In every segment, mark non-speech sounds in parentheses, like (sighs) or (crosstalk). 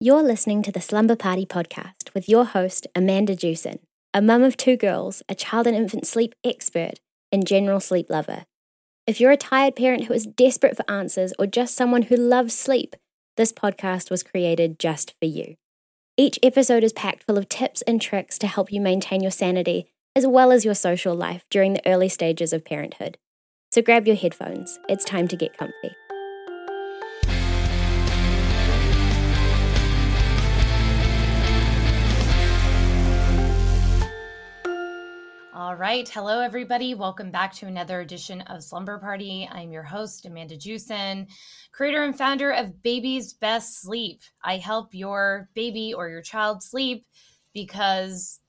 You're listening to the Slumber Party podcast with your host, Amanda Jewson, a mum of two girls, a child and infant sleep expert, and general sleep lover. If you're a tired parent who is desperate for answers or just someone who loves sleep, this podcast was created just for you. Each episode is packed full of tips and tricks to help you maintain your sanity as well as your social life during the early stages of parenthood. So grab your headphones, it's time to get comfy. Right. Hello, everybody. Welcome back to another edition of Slumber Party. I'm your host, Amanda Jewson, creator and founder of Baby's Best Sleep. I help your baby or your child sleep because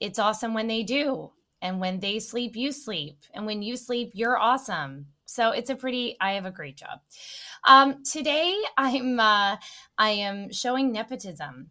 it's awesome when they do. And when they sleep, you sleep. And when you sleep, you're awesome. So it's a pretty, I have a great job. Um, today, I'm, uh, I am showing nepotism.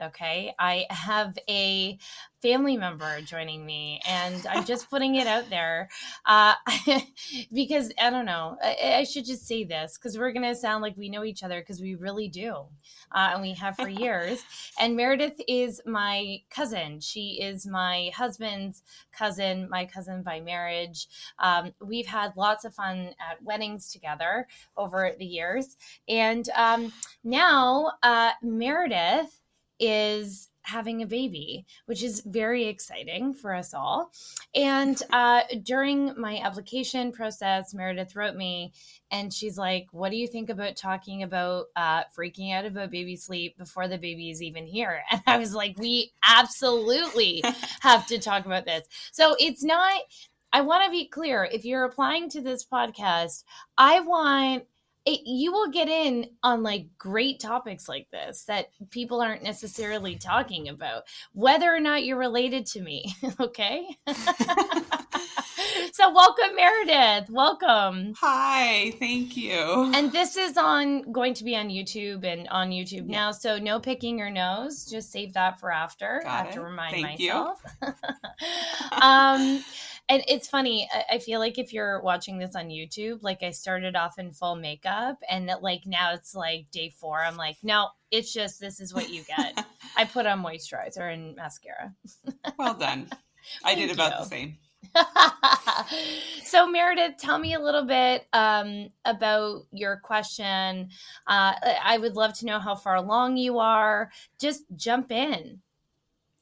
Okay. I have a family member joining me, and I'm just putting it out there uh, (laughs) because I don't know. I, I should just say this because we're going to sound like we know each other because we really do. Uh, and we have for years. (laughs) and Meredith is my cousin. She is my husband's cousin, my cousin by marriage. Um, we've had lots of fun at weddings together over the years. And um, now, uh, Meredith is having a baby, which is very exciting for us all. And uh, during my application process, Meredith wrote me and she's like, What do you think about talking about uh, freaking out about baby sleep before the baby is even here? (laughs) And I was like, We absolutely (laughs) have to talk about this. So it's not, I want to be clear if you're applying to this podcast, I want it, you will get in on like great topics like this that people aren't necessarily talking about, whether or not you're related to me. (laughs) Okay. (laughs) so, welcome, Meredith. Welcome. Hi. Thank you. And this is on going to be on YouTube and on YouTube yeah. now. So, no picking your nose. Just save that for after. Got I have it. to remind Thank myself. (laughs) um, and it's funny i feel like if you're watching this on youtube like i started off in full makeup and like now it's like day four i'm like no it's just this is what you get. (laughs) I put on moisturizer and mascara. (laughs) Well done. I did about you. the same. (laughs) So meredith tell me a little bit um, about your question. Uh, i would love to know how far along you are. Just jump in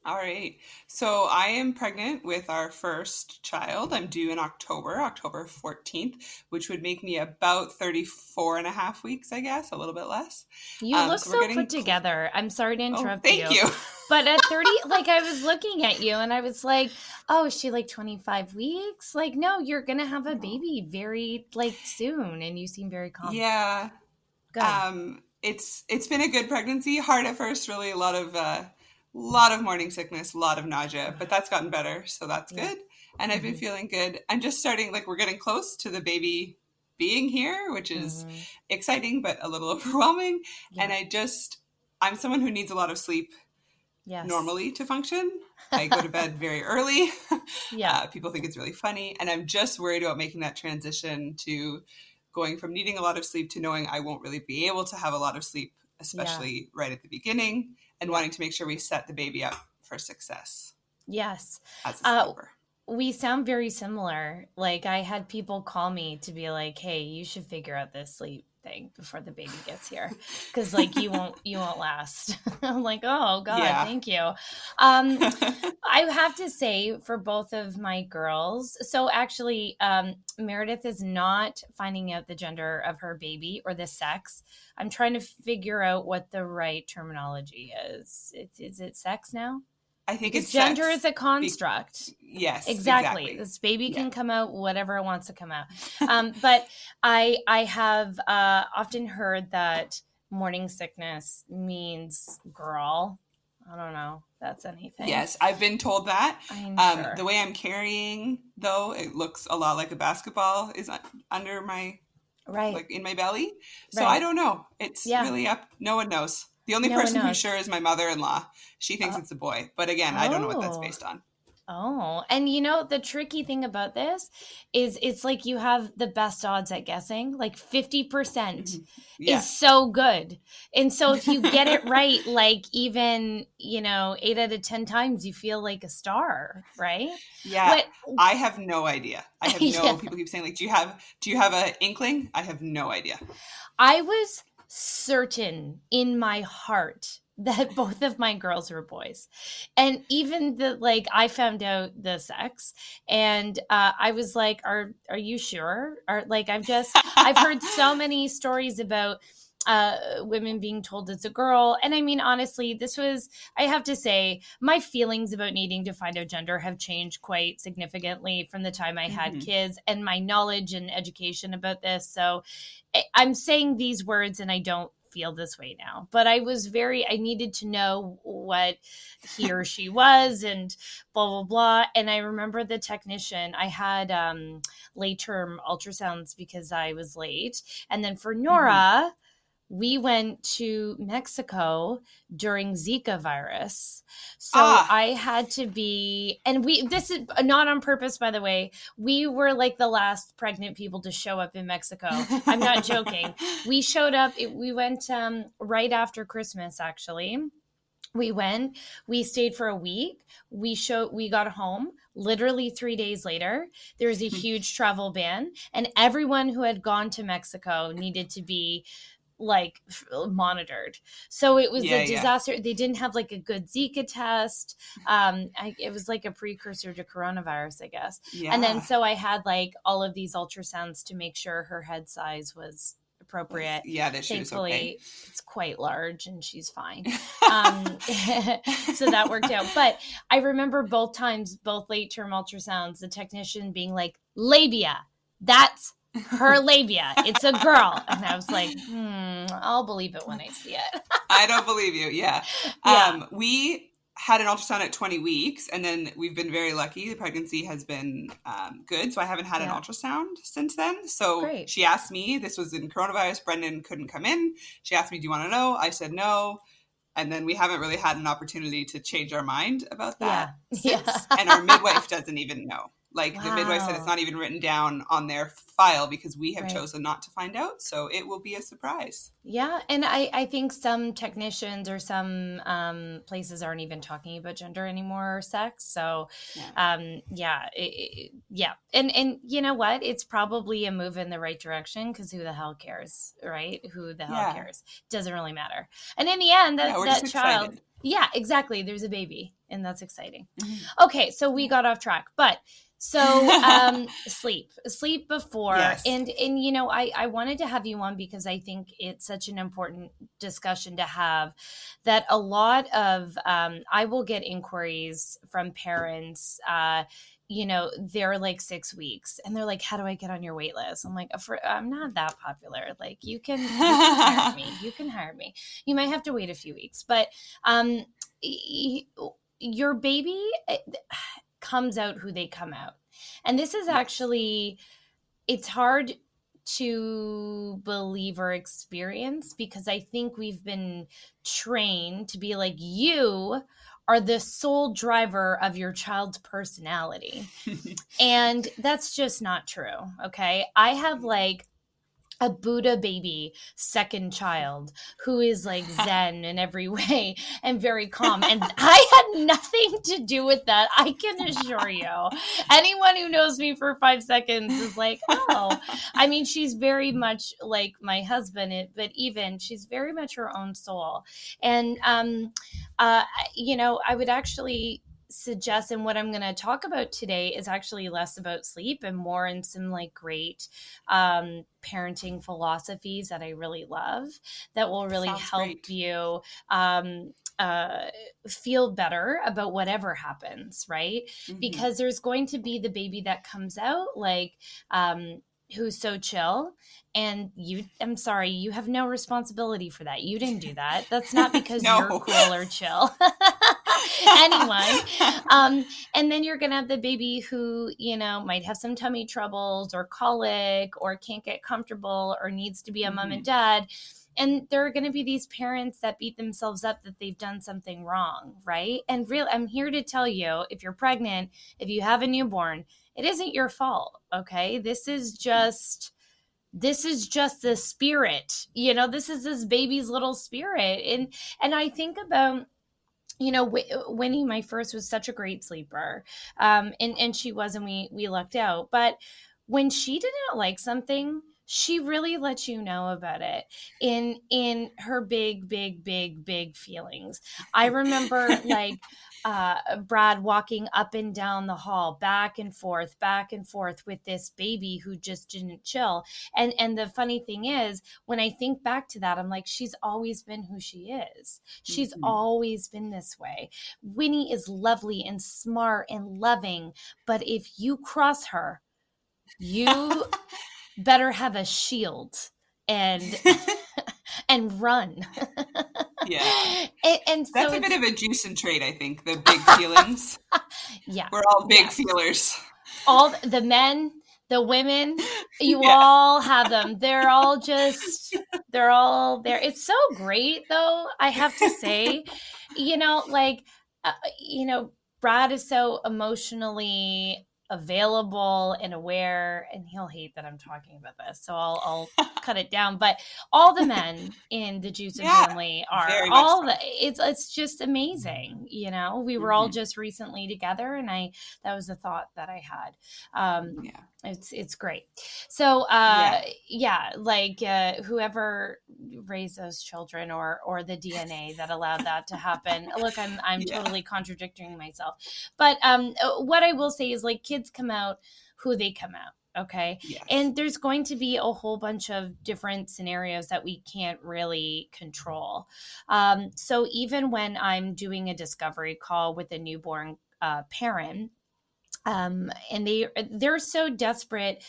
all right. So I am pregnant with our first child. I'm due in October, October 14th, which would make me about 34 and a half weeks, I guess, a little bit less. You um, look so, so put together. I'm sorry to oh, interrupt oh, thank you. you. But at (laughs) 30, like I was looking at you and I was like, oh, is she like 25 weeks? Like, no, you're going to have a baby very like soon. And you seem very calm. Yeah. Good. Um, it's, it's been a good pregnancy. Hard at first, really a lot of, uh, lot of morning sickness, a lot of nausea, but that's gotten better. So that's yeah. good. And mm-hmm. I've been mm-hmm. feeling good. I'm just starting, like, we're getting close to the baby being here, which is mm-hmm. exciting, but a little (laughs) overwhelming. Yeah. And I just, I'm someone who needs a lot of sleep yes. normally to function. I go to bed (laughs) very early. (laughs) Yeah. Uh, people think it's really funny. And I'm just worried about making that transition to going from needing a lot of sleep to knowing I won't really be able to have a lot of sleep, especially yeah. right at the beginning and wanting to make sure we set the baby up for success. Yes. Uh, we sound very similar. Like I had people call me to be like, "Hey, you should figure out this sleep before the baby gets here because like you won't you won't last. (laughs) I'm like oh god yeah. thank you. Um (laughs) i have to say for both of my girls so actually um meredith is not finding out the gender of her baby or the sex. I'm trying to figure out what the right terminology is. Is is it sex now I think because gender is a construct. Be- yes, exactly. exactly. This baby can yeah. come out whatever it wants to come out. (laughs) Um, but I I have uh, often heard that morning sickness means girl. I don't know if that's anything. Yes, I've been told that. Um, sure. The way I'm carrying, though, it looks a lot like a basketball is under my right, like in my belly. So right. I don't know. It's yeah. really up. No one knows. The only no person who's sure is my mother in law. She thinks oh. it's a boy, but again, oh. I don't know what that's based on. Oh, and you know the tricky thing about this is it's like you have the best odds at guessing. Like 50% mm-hmm. yeah. is so good. And so if you get it (laughs) right like even, you know, 8 out of 10 times you feel like a star, right? Yeah. But, I have no idea. I (laughs) have no yeah. people keep saying like do you have do you have an inkling? I have no idea. I was certain in my heart (laughs) that both of my girls were boys. And even the like i found out the sex and uh, i was like are are you sure? Or like i've just i've heard so many stories about uh, women being told it's a girl. And I mean, honestly, this was, I have to say, my feelings about needing to find out gender have changed quite significantly from the time I had mm-hmm. kids and my knowledge and education about this. So I'm saying these words and I don't feel this way now but i was very i needed to know what he or she was and blah blah blah and i remember the technician i had um late term ultrasounds because i was late and then for nora mm-hmm we went to Mexico during Zika virus. So ah. I had to be, and we, this is not on purpose, by the way. We were like the last pregnant people to show up in Mexico. I'm not joking. (laughs) We showed up, it, we went um, right after Christmas, actually. We went, we stayed for a week. We showed, we got home literally three days later. There was a huge travel ban, and everyone who had gone to Mexico needed to be like uh, monitored. So it was yeah, a disaster. Yeah. They didn't have like a good Zika test. Um, I, it was like a precursor to coronavirus, I guess. Yeah. And then so I had like all of these ultrasounds to make sure her head size was appropriate. Yeah, that she Thankfully, okay. it's quite large and she's fine. (laughs) Um, (laughs) so that worked out. But I remember both times, both late term ultrasounds, the technician being like, labia, that's her labia. It's a girl. And I was like, hmm, I'll believe it when I see it. (laughs) I don't believe you. Yeah. yeah. Um, we had an ultrasound at 20 weeks, and then we've been very lucky. The pregnancy has been um, good. So I haven't had yeah. an ultrasound since then. So Great. she asked me, this was in coronavirus. Brendan couldn't come in. She asked me, Do you want to know? I said no and then we haven't really had an opportunity to change our mind about that yeah. (laughs) yeah. and our midwife doesn't even know like wow. the midwife said, it's not even written down on their file because we have right. chosen not to find out. So it will be a surprise. Yeah. And I, I think some technicians or some um, places aren't even talking about gender anymore or sex. So yeah, um, yeah, it, it, yeah. And, and you know what? It's probably a move in the right direction because who the hell cares, right? Who the hell yeah. cares? Doesn't really matter. And in the end, that, yeah, that child. Yeah, exactly. There's a baby, and that's exciting. Mm-hmm. Okay, so we got off track, but so (laughs) um sleep sleep before yes. and and you know i i wanted to have you on because i think it's such an important discussion to have that a lot of um i will get inquiries from parents uh you know they're like six weeks and they're like how do i get on your wait list? I'm like i'm not that popular. Like you can, you can hire (laughs) me. You can hire me. You might have to wait a few weeks. But um your baby eh, (sighs) comes out who they come out. And this is actually it's hard to believe or experience because I think we've been trained to be like you are the sole driver of your child's personality. (laughs) and that's just not true, okay? I have like a Buddha baby second child who is like (laughs) Zen in every way and very calm. And I had nothing to do with that. I can assure you. Anyone who knows me for five seconds is like, oh, I mean, she's very much like my husband, but even she's very much her own soul. And, um, uh, you know, I would actually suggest and what i'm going to talk about today is actually less about sleep and more in some like great um, parenting philosophies that i really love that will really Sounds help great. you um, uh, feel better about whatever happens right mm-hmm. because there's going to be the baby that comes out like um, who's so chill and you i'm sorry you have no responsibility for that you didn't do that that's not (laughs) because no. you're cool or chill (laughs) (laughs) anyone. Um, and then you're gonna have the baby who you know might have some tummy troubles or colic or can't get comfortable or needs to be a mm-hmm. mom and mm-hmm. dad. And there are going to be these parents that beat themselves up that they've done something wrong right? And real i'm here to tell you if you're pregnant if you have a newborn it isn't your fault okay? This is just this is just the spirit you know? This is this baby's little spirit. And and i think about you know winnie my first was such a great sleeper um and and she was and we we lucked out. But when she didn't like something she really lets you know about it in in her big big big big feelings. I remember (laughs) like uh, Brad walking up and down the hall, back and forth, back and forth with this baby who just didn't chill. And and the funny thing is, when I think back to that, I'm like, she's always been who she is. She's mm-hmm. always been this way. Winnie is lovely and smart and loving, but if you cross her, you (laughs) better have a shield and (laughs) (laughs) and run. Yeah. (gasps) And, and so that's a bit of a Jewson trade, I think. The big feelings. (laughs) yeah. We're all big feelers. All the men, the women, (laughs) you yeah. all have them. They're (laughs) all just they're all there. It's so great though, I have to say. you know, like uh, you know, Brad is so emotionally available and aware and he'll hate that i'm talking about this so i'll, I'll cut it down but all the men (laughs) in the juice yeah, family are all the it's it's just amazing you know? We were mm-hmm. all just recently together and i that was a thought that i had um yeah. it's it's great. So uh yeah, yeah like uh whoever raised those children or or the dna that allowed that to happen look i'm i'm (laughs) yeah. totally contradicting myself but um what i will say is like kids come out who they come out okay yes. and there's going to be a whole bunch of different scenarios that we can't really control um, so even when i'm doing a discovery call with a newborn uh, parent um, and they they're so desperate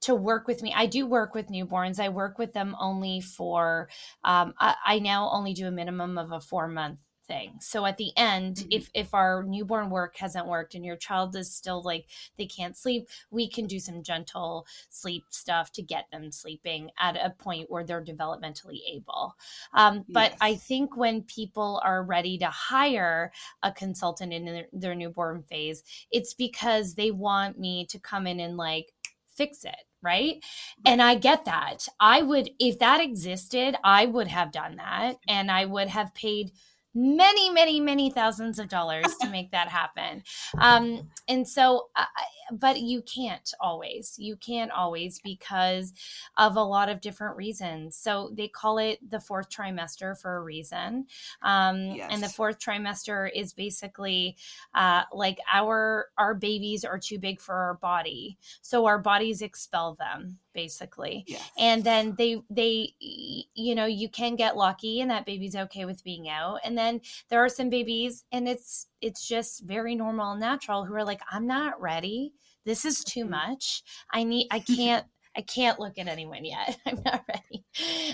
to work with me. I do work with newborns. I work with them only for um, I, I, now only do a minimum of a four month thing. So at the end, mm-hmm. if if our newborn work hasn't worked and your child is still like they can't sleep, we can do some gentle sleep stuff to get them sleeping at a point where they're developmentally able. Um, but yes. I think when people are ready to hire a consultant in their, their newborn phase, it's because they want me to come in and like fix it right? And I get that. I would, if that existed, I would have done that and I would have paid many, many, many thousands of dollars to make that happen. Um, and so, uh, but you can't always. You can't always because of a lot of different reasons. So they call it the fourth trimester for a reason. Um, yes. And the fourth trimester is basically uh, like our our babies are too big for our body, so our bodies expel them basically. Yes. and then they they you know you can get lucky and that baby's okay with being out. And then there are some babies and it's it's just very normal and natural who are like i'm not ready. This is too mm-hmm. much. I need i can't i can't look at anyone yet. (laughs) I'm not ready.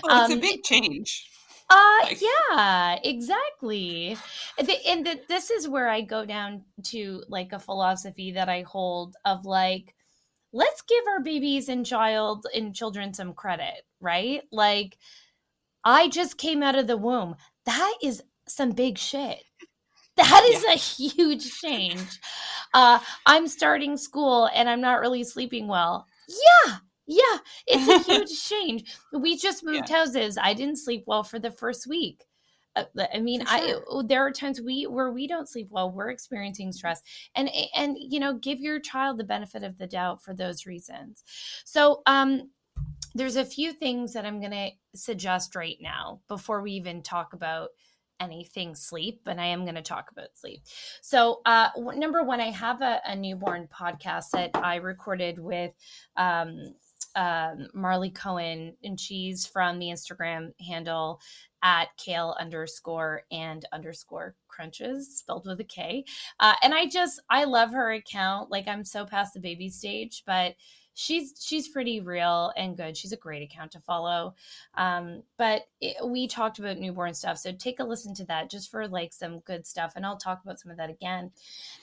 Well, it's um, a big change. Uh like. yeah exactly. And the, this is where i go down to like a philosophy that i hold of like let's give our babies and child and children some credit, right? Like I just came out of the womb. That is some big shit. (laughs) That is yeah. a huge change. Uh, I'm starting school and I'm not really sleeping well. Yeah, yeah, it's a (laughs) huge change. We just moved yeah. houses. I didn't sleep well for the first week. Uh, I mean, sure. I oh, there are times we where we don't sleep well. We're experiencing stress, and and you know, give your child the benefit of the doubt for those reasons. So, um, there's a few things that I'm going to suggest right now before we even talk about anything sleep and i am going to talk about sleep so uh, number one i have a, a, newborn podcast that i recorded with um, um, marley cohen and she's from the instagram handle at kale underscore and underscore crunches spelled with a K. Uh, and I just, I love her account. Like I'm so past the baby stage, but she's she's pretty real and good. She's a great account to follow. Um, but it, we talked about newborn stuff, so take a listen to that just for like some good stuff, and I'll talk about some of that again.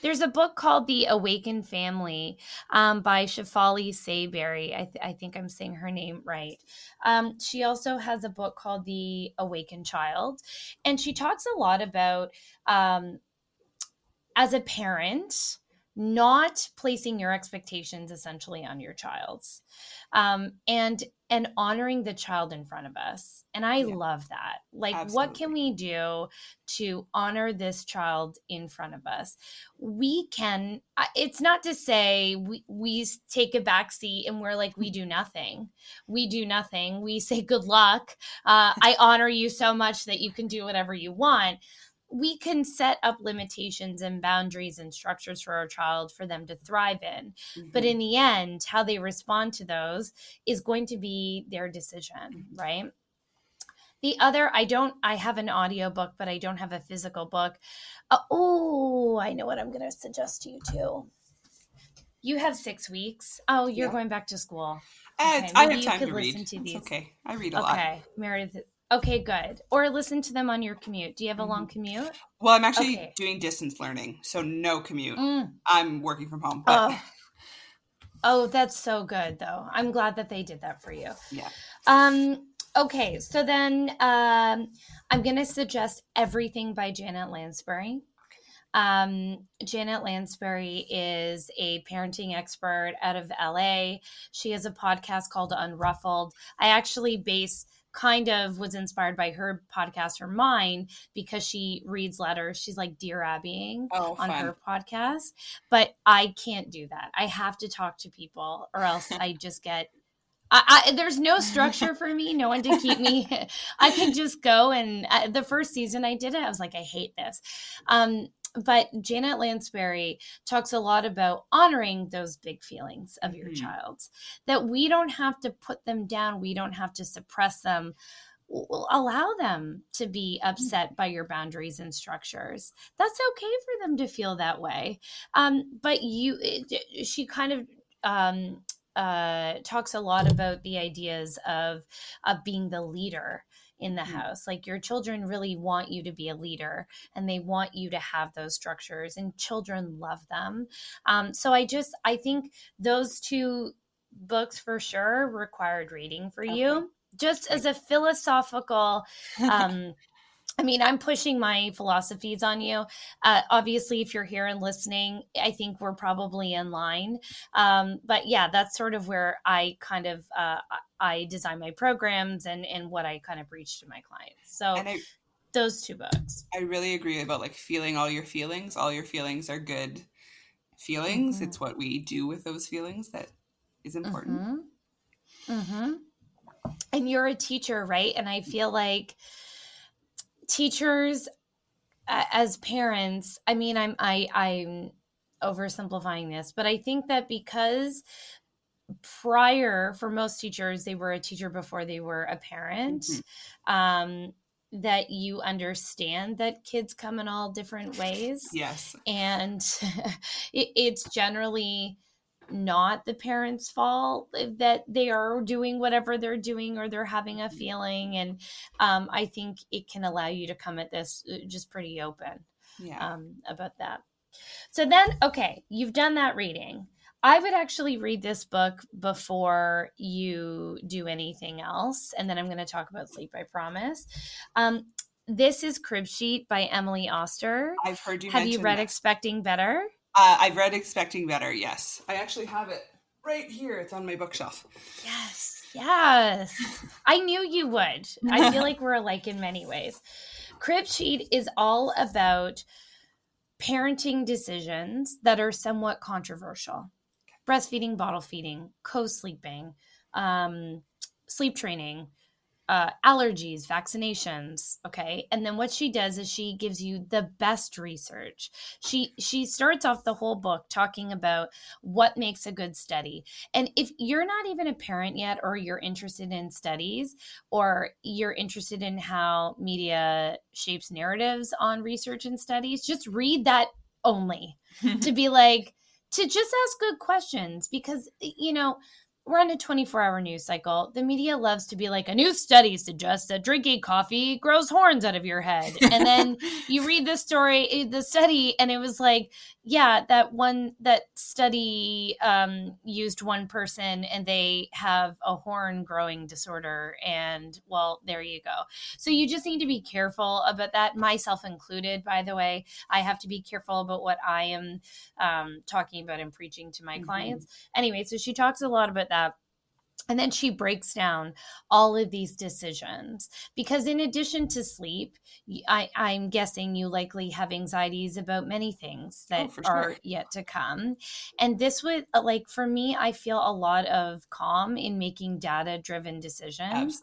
There's a book called The Awakened Family um, by Shefali Tsabary. I, th- I, think I'm saying her name right. Um, she also has a book called The Awakened Child, and she talks a lot about um, as a parent not placing your expectations essentially on your child's um, and and honoring the child in front of us. And i yeah. love that. Like Absolutely. what can we do to honor this child in front of us? We can it's not to say we, we take a back seat and we're like we (laughs) do nothing. We do nothing. We say good luck. Uh, i honor you so much that you can do whatever you want we can set up limitations and boundaries and structures for our child for them to thrive in. Mm-hmm. But in the end, how they respond to those is going to be their decision, mm-hmm. right? The other, I don't, I have an audio book, but I don't have a physical book. Uh, oh, I know what I'm going to suggest to you too. You have six weeks. Oh, you're yeah. going back to school. Uh, okay, I have time to read. To it's okay. I read a okay. lot. Okay, Meredith Okay, good. Or listen to them on your commute. Do you have a long mm-hmm. commute? Well, I'm actually okay. doing distance learning, so no commute. Mm. I'm working from home. But... Oh. oh, that's so good though. I'm glad that they did that for you. Yeah. Um okay, so then um I'm going to suggest Everything by Janet Lansbury. Um, Janet Lansbury is a parenting expert out of LA. She has a podcast called Unruffled. I actually base kind of was inspired by her podcast or mine because she reads letters. She's like Dear Abbying oh, on her podcast. But I can't do that. I have to talk to people or else (laughs) I just get I, I, there's no structure for me, no one to keep me. (laughs) I can just go and uh, the first season I did it, I was like, I hate this. Um, but Janet Lansbury talks a lot about honoring those big feelings of your mm-hmm. child, that we don't have to put them down, we don't have to suppress them. We'll allow them to be mm. upset by your boundaries and structures. That's okay for them to feel that way. Um, but you, it, she kind of um, uh, talks a lot about the ideas of of being the leader in the mm-hmm. house. Like your children really want you to be a leader and they want you to have those structures, and children love them. Um, so I just, I think those two books for sure required reading for okay. you just as a philosophical (laughs) um I mean, I'm pushing my philosophies on you. Uh, obviously, if you're here and listening, I think we're probably in line. Um, but yeah, that's sort of where I kind of uh, I design my programs and and what I kind of preach to my clients. So I, those two books. I really agree about like feeling all your feelings. All your feelings are good feelings. Mm-hmm. It's what we do with those feelings that is important. Mm-hmm. mm-hmm. And you're a teacher, right? And I feel like teachers as parents i mean i'm i i'm oversimplifying this but i think that because prior for most teachers they were a teacher before they were a parent mm-hmm. um that you understand that kids come in all different ways yes and (laughs) it, it's generally not the parents' fault that they are doing whatever they're doing or they're having a feeling. And um, I think it can allow you to come at this uh, just pretty open yeah. um, about that. So then, okay, you've done that reading. I would actually read this book before you do anything else. And then I'm going to talk about sleep, I promise. Um, this is Crib Sheet by Emily Oster. I've heard you. Have you read that. Expecting Better? Uh, I've read Expecting Better, yes. I actually have it right here. It's on my bookshelf. Yes, yes. (laughs) I knew you would. I feel like we're alike in many ways. Crib Sheet is all about parenting decisions that are somewhat controversial breastfeeding, bottle feeding, co sleeping, um, sleep training, uh, allergies, vaccinations. Okay, and then what she does is she gives you the best research. She she starts off the whole book talking about what makes a good study. And if you're not even a parent yet, or you're interested in studies, or you're interested in how media shapes narratives on research and studies, just read that only (laughs) to be like to just ask good questions because you know we're on a 24 hour news cycle. The media loves to be like, a new study suggests that drinking coffee grows horns out of your head. And then (laughs) you read the story, eh, the study, and it was like, yeah, that one, that study um, used one person and they have a horn growing disorder. And well, there you go. So you just need to be careful about that, myself included, by the way. I have to be careful about what I am um, talking about and preaching to my mm-hmm. clients. Anyway, so she talks a lot about that. And then she breaks down all of these decisions because, in addition to sleep, I, am guessing you likely have anxieties about many things oh, that oh, are sure. yet to come. And this would, uh, like, for me, I feel a lot of calm in making data driven decisions.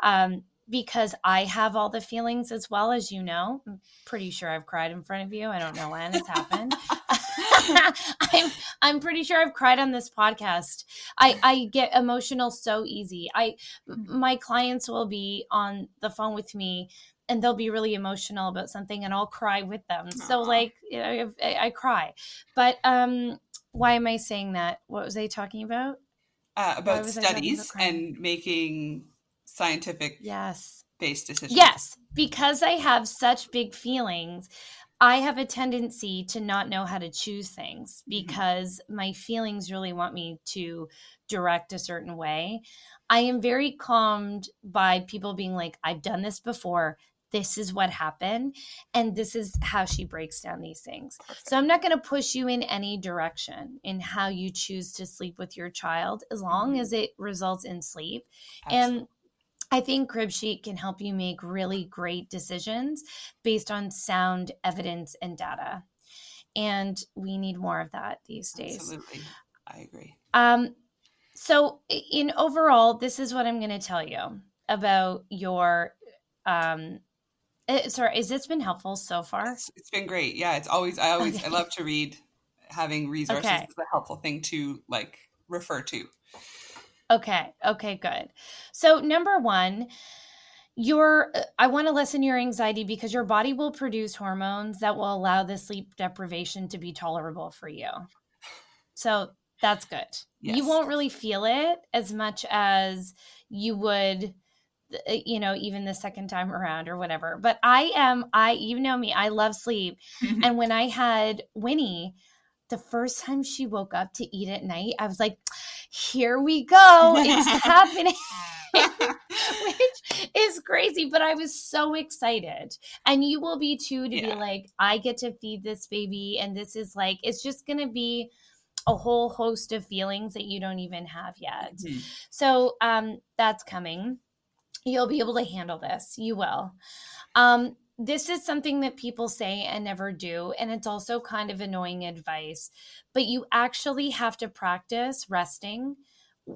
Um, because I have all the feelings as well as you know. I'm pretty sure I've cried in front of you. I don't know when it's happened. (laughs) (laughs) I'm I'm pretty sure I've cried on this podcast. I I get emotional so easy. I mm-hmm. my clients will be on the phone with me and they'll be really emotional about something and I'll cry with them. Aww. So like you know, I, I, cry. But um why am I saying that? What was I talking about? Uh, about studies about and making scientific yes based decisions. Yes, because I have such big feelings. I have a tendency to not know how to choose things mm-hmm. because mm-hmm. my feelings really want me to direct a certain way. I am very calmed by people being like, I've done this before. This is what happened. And this is how she breaks down these things. So I'm not going to push you in any direction in how you choose to sleep with your child as long mm-hmm. as it results in sleep. Absolutely. And I think Cribsheet can help you make really great decisions based on sound evidence and data. And we need more of that these days. Absolutely. I agree. Um, so, in overall, this is what I'm going to tell you about your. Um, uh, sorry, has this been helpful so far? It's, it's been great. Yeah, it's always I always okay. I love to read. Having resources okay. is a helpful thing to like refer to. Okay. Okay, good. So, number one, your I want to lessen your anxiety because your body will produce hormones that will allow the sleep deprivation to be tolerable for you. So, that's good. Yes. You won't really feel it as much as you would uh, you know even the second time around or whatever but i am i you know me i love sleep and when i had winnie the first time she woke up to eat at night i was like here we go. It's (laughs) happening. (laughs) Which is crazy, but I was so excited. And you will be too to yeah. be like, I get to feed this baby. And this is like, it's just going to be a whole host of feelings that you don't even have yet. Mm-hmm. So um, that's coming. You'll be able to handle this. You will. Um, this is something that people say and never do. And it's also kind of annoying advice, but you actually have to practice resting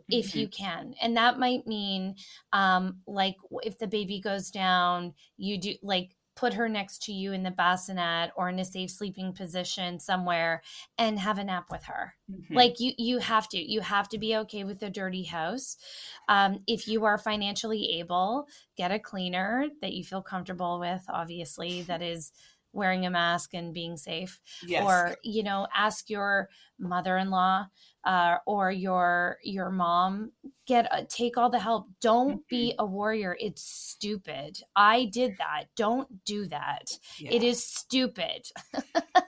if mm-hmm. you can and that might mean um like if the baby goes down you do like put her next to you in the bassinet or in a safe sleeping position somewhere and have a nap with her mm-hmm. like you you have to you have to be okay with a dirty house um, if you are financially able get a cleaner that you feel comfortable with obviously that is wearing a mask and being safe yes. or you know ask your mother-in-law uh, or your your mom get uh, take all the help. Don't mm-hmm. be a warrior. It's stupid. I did that. Don't do that. Yeah. it is stupid.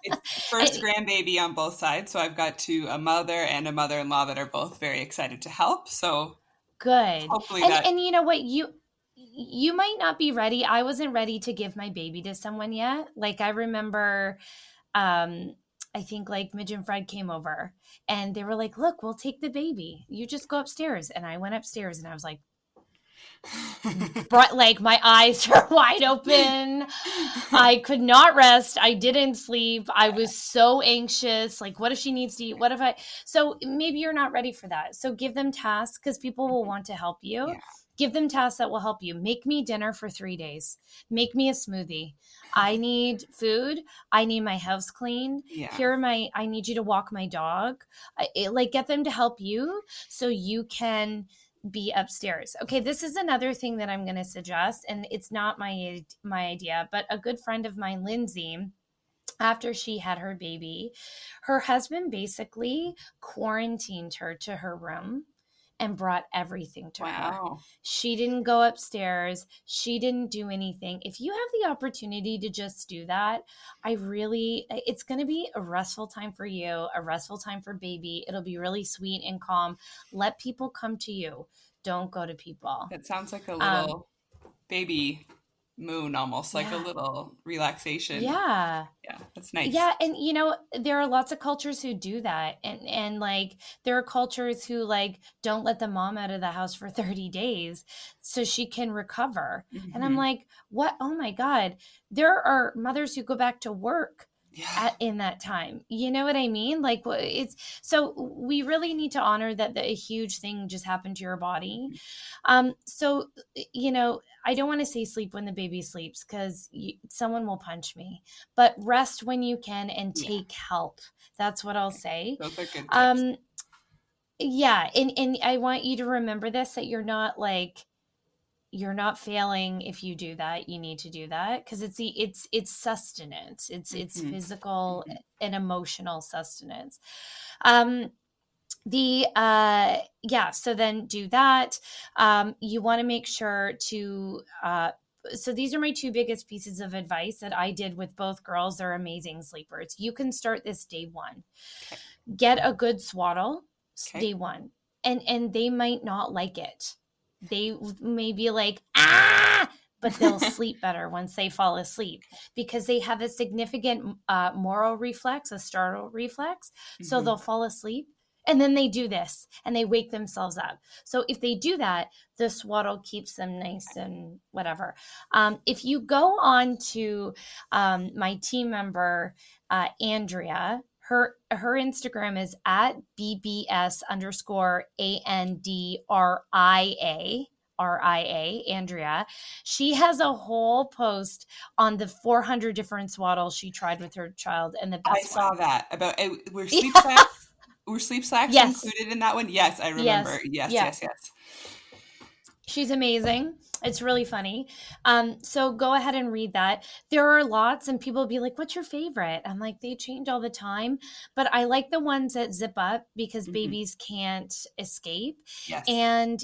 It's (laughs) first grandbaby on both sides so i've got two a mother and a mother-in-law that are both very excited to help so good. hopefully and, that- and you know what? You you might not be ready. I wasn't ready to give my baby to someone yet. Like I remember um I think like Midge and Fred came over and they were like, "Look, we'll take the baby. You just go upstairs." And I went upstairs and I was like (laughs) brought, like my eyes (laughs) are wide open. I could not rest. I didn't sleep. I was so anxious. Like, what if she needs to eat? What if I? So maybe you're not ready for that. So give them tasks because people will want to help you. Yeah give them tasks that will help you. Make me dinner for three days. Make me a smoothie. I need food. I need my house cleaned. Yeah. here are my i need you to walk my dog. I, it, like get them to help you so you can be upstairs. Okay this is another thing that i'm going to suggest and it's not my my idea but a good friend of mine lindsay after she had her baby, her husband basically quarantined her to her room and brought everything to wow. her. She didn't go upstairs. She didn't do anything. If you have the opportunity to just do that, I really, it's going to be a restful time for you, a restful time for baby. It'll be really sweet and calm. Let people come to you. Don't go to people. It sounds like a little um, baby moon almost like yeah. a little relaxation yeah yeah that's nice yeah and you know there are lots of cultures who do that and and like there are cultures who like don't let the mom out of the house for (laughs) 30 days so she can recover mm-hmm. and i'm mm-hmm. like what oh my god there are mothers who go back to work yeah. at, in that time. You know what I mean? Like it's so we really need to honor that the, a huge thing just happened to your body. Mm-hmm. Um, so you know, I don't want to say sleep when the baby sleeps because someone will punch me, but rest when you can and take yeah. help. That's what I'll say. Um, yeah, and and I want you to remember this that you're not like you're not failing if you do that you need to do that because it's the it's it's sustenance it's mm-hmm. it's physical mm-hmm. and emotional sustenance um the uh yeah so then do that um you want to make sure to uh so these are my two biggest pieces of advice that I did with both girls. They're amazing sleepers. You can start this day one. Okay. Get a good swaddle okay. day one. And and they might not like it they may be like, ah, but they'll (laughs) sleep better once they fall asleep because they have a significant uh, Moro reflex, a startle reflex. Mm-hmm. So they'll fall asleep and then they do this and they wake themselves up. So if they do that, the swaddle keeps them nice and whatever. Um, if you go on to um, my team member, uh, Andrea, her her Instagram is at BBS underscore A N D R I A. R I A, Andrea. She has a whole post on the 400 different swaddles she tried with her child, and the best. I saw one. that about (laughs) were sleep slacks. Were sleep slacks yes. included in that one? Yes, I remember. Yes, yes, yes. yes. She's amazing. It's really funny. Um, so go ahead and read that. There are lots, and people be like, What's your favorite? I'm like, They change all the time, but I like the ones that zip up because mm-hmm. babies can't escape. Yes. And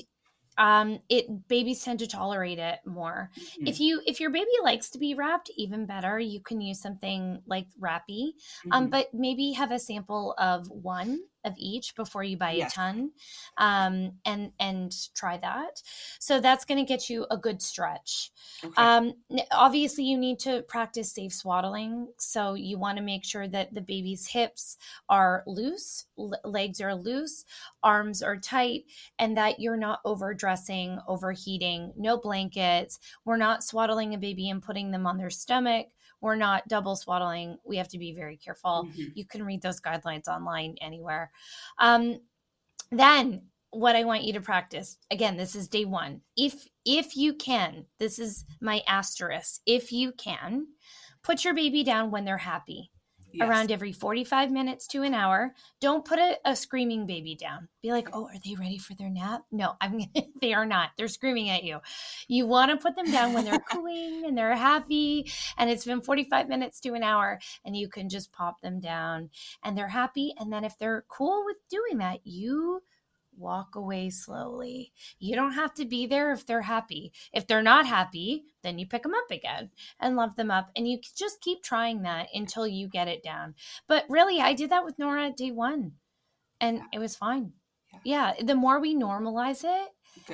um, it babies tend to tolerate it more. Mm-hmm. If you if your baby likes to be wrapped, even better. You can use something like Wrappy, um, mm-hmm. um, but maybe have a sample of one of each before you buy yes. a ton um, and and try that so that's going to get you a good stretch okay. um, obviously you need to practice safe swaddling so you want to make sure that the baby's hips are loose l- legs are loose arms are tight and that you're not overdressing overheating no blankets we're not swaddling a baby and putting them on their stomach we're not double swaddling. We have to be very careful. Mm-hmm. You can read those guidelines online anywhere. Um, then what I want you to practice again, this is day one. If if you can, this is my asterisk. If you can, put your baby down when they're happy yes. around every 45 minutes to an hour. Don't put a, a, screaming baby down. Be like, oh, are they ready for their nap? No, (laughs) I'm they are not. They're screaming at you. You want to put them down when they're (laughs) cooing and they're happy and it's been 45 minutes to an hour and you can just pop them down and they're happy. And then if they're cool with doing that, you walk away slowly. You don't have to be there if they're happy. If they're not happy, then you pick them up again and love them up. And you just keep trying that until you get it down. But really, I did that with Nora day one and it was fine. Yeah. yeah the more we normalize it,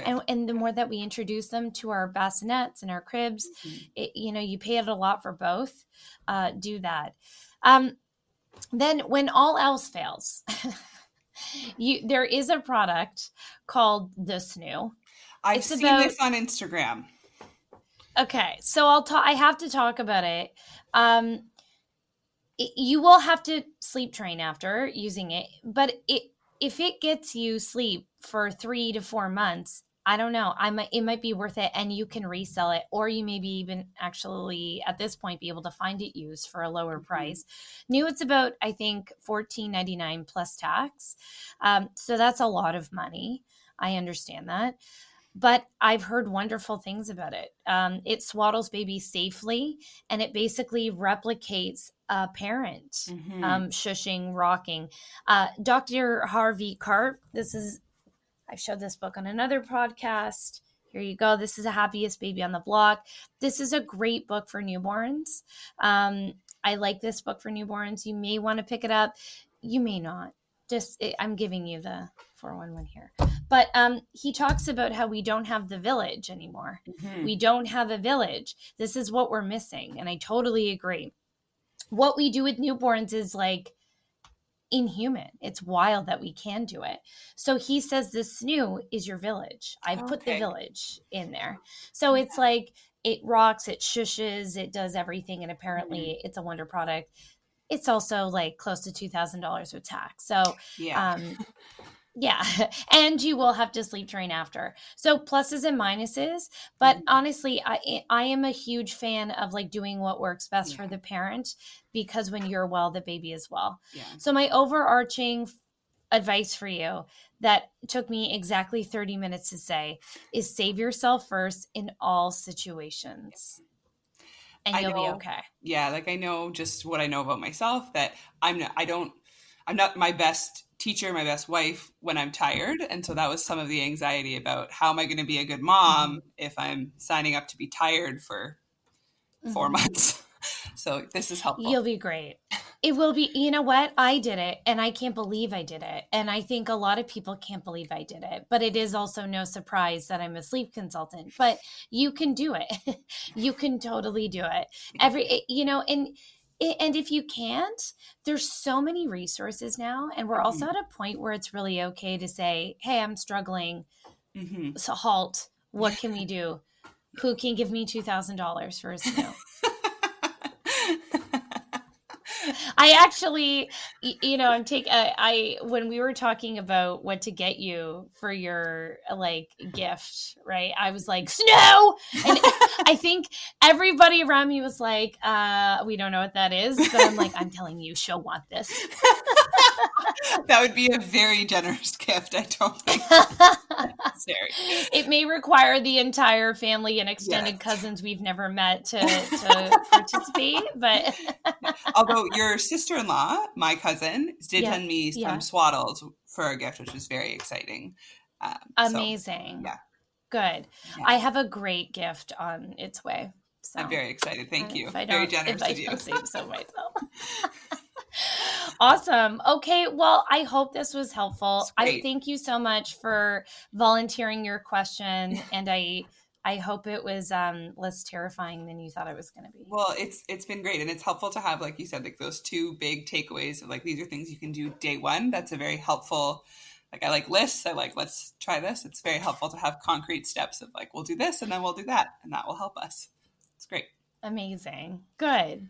and, and the more that we introduce them to our bassinets and our cribs, mm-hmm. it, you know, you pay it a lot for both. Uh, do that. Um, then, when all else fails, (laughs) you there is a product called the Snoo. I've it's seen about, this on Instagram. Okay, so I'll talk. I have to talk about it. Um, it, you will have to sleep train after using it, but it if it gets you sleep for three to four months, I don't know. I might it might be worth it and you can resell it or you maybe even actually at this point be able to find it used for a lower mm-hmm. price. New it's about I think 14.99 plus tax. Um, so that's a lot of money. I understand that. but I've heard wonderful things about it. Um, it swaddles babies safely and it basically replicates a parent mm-hmm. um, shushing, rocking. Uh, Dr. Harvey Karp, this is, I've showed this book on another podcast. Here you go. This is the happiest baby on the block. This is a great book for newborns. Um, I like this book for newborns. You may want to pick it up. You may not. Just, I'm giving you the 411 here. But um, he talks about how we don't have the village anymore. Mm-hmm. We don't have a village. This is what we're missing. And I totally agree. What we do with newborns is like inhuman. It's wild that we can do it. So he says this snoo is your village. I've okay. put the village in there. So yeah. it's like it rocks, it shushes, it does everything. And apparently mm-hmm. it's a wonder product. It's also like close to $2,000 with tax. So, yeah. um, (laughs) yeah (laughs) and you will have to sleep train after so pluses and minuses but mm-hmm. honestly i i am a huge fan of like doing what works best yeah. for the parent because when you're well the baby is well yeah. so my overarching advice for you that took me exactly 30 minutes to say is save yourself first in all situations and you'll know, be okay yeah like i know just what i know about myself that i'm not i don't i'm not my best teacher, my best wife when I'm tired. And so that was some of the anxiety about how am I going to be a good mom mm-hmm. if I'm signing up to be tired for 4 mm-hmm. months. (laughs) so this is helpful. You'll be great. It will be, you know what? I did it and I can't believe I did it. And I think a lot of people can't believe I did it. But it is also no surprise that I'm a sleep consultant. But you can do it. (laughs) you can totally do it. (laughs) Every, you know, and and if you can't there's so many resources now and we're also mm-hmm. at a point where it's really okay to say hey i'm struggling mm-hmm. so halt what can we (laughs) do who can give me $2000 for a SNOO (laughs) I actually, you know, I'm take I, I when we were talking about what to get you for your like gift, right? I was like SNOO, and I think everybody around me was like, uh, "We don't know what that is," but I'm like, "I'm telling you, she'll want this." (laughs) (laughs) that would be a very generous gift. I don't think (laughs) necessary. It may require the entire family and extended yes. cousins we've never met to, (laughs) to participate, but although your sister-in-law, my cousin, did yeah. send me some yeah. swaddles for a gift, which was very exciting. Um, Amazing. So, yeah. Good. Yeah. I have a great gift on its way. So I'm very excited. Thank you. Very generous of you. so myself. Awesome. Okay. Well, I hope this was helpful. I thank you so much for volunteering your question, (laughs) and I. I hope it was um, less terrifying than you thought it was going to be. Well, it's it's been great, and it's helpful to have, like you said, like those two big takeaways of like these are things you can do day one. That's a very helpful. Like I like lists. I like let's try this. It's very helpful to have concrete steps of like we'll do this and then we'll do that, and that will help us. It's great. Amazing. Good.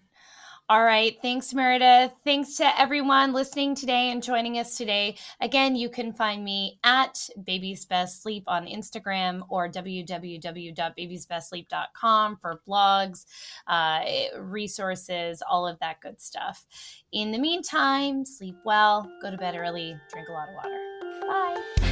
All right. Thanks, Meredith. Thanks to everyone listening today and joining us today. Again, you can find me at Baby's Best Sleep on Instagram or www.babiesbestsleep.com for blogs, uh, resources, all of that good stuff. In the meantime, sleep well, go to bed early, drink a lot of water. Bye.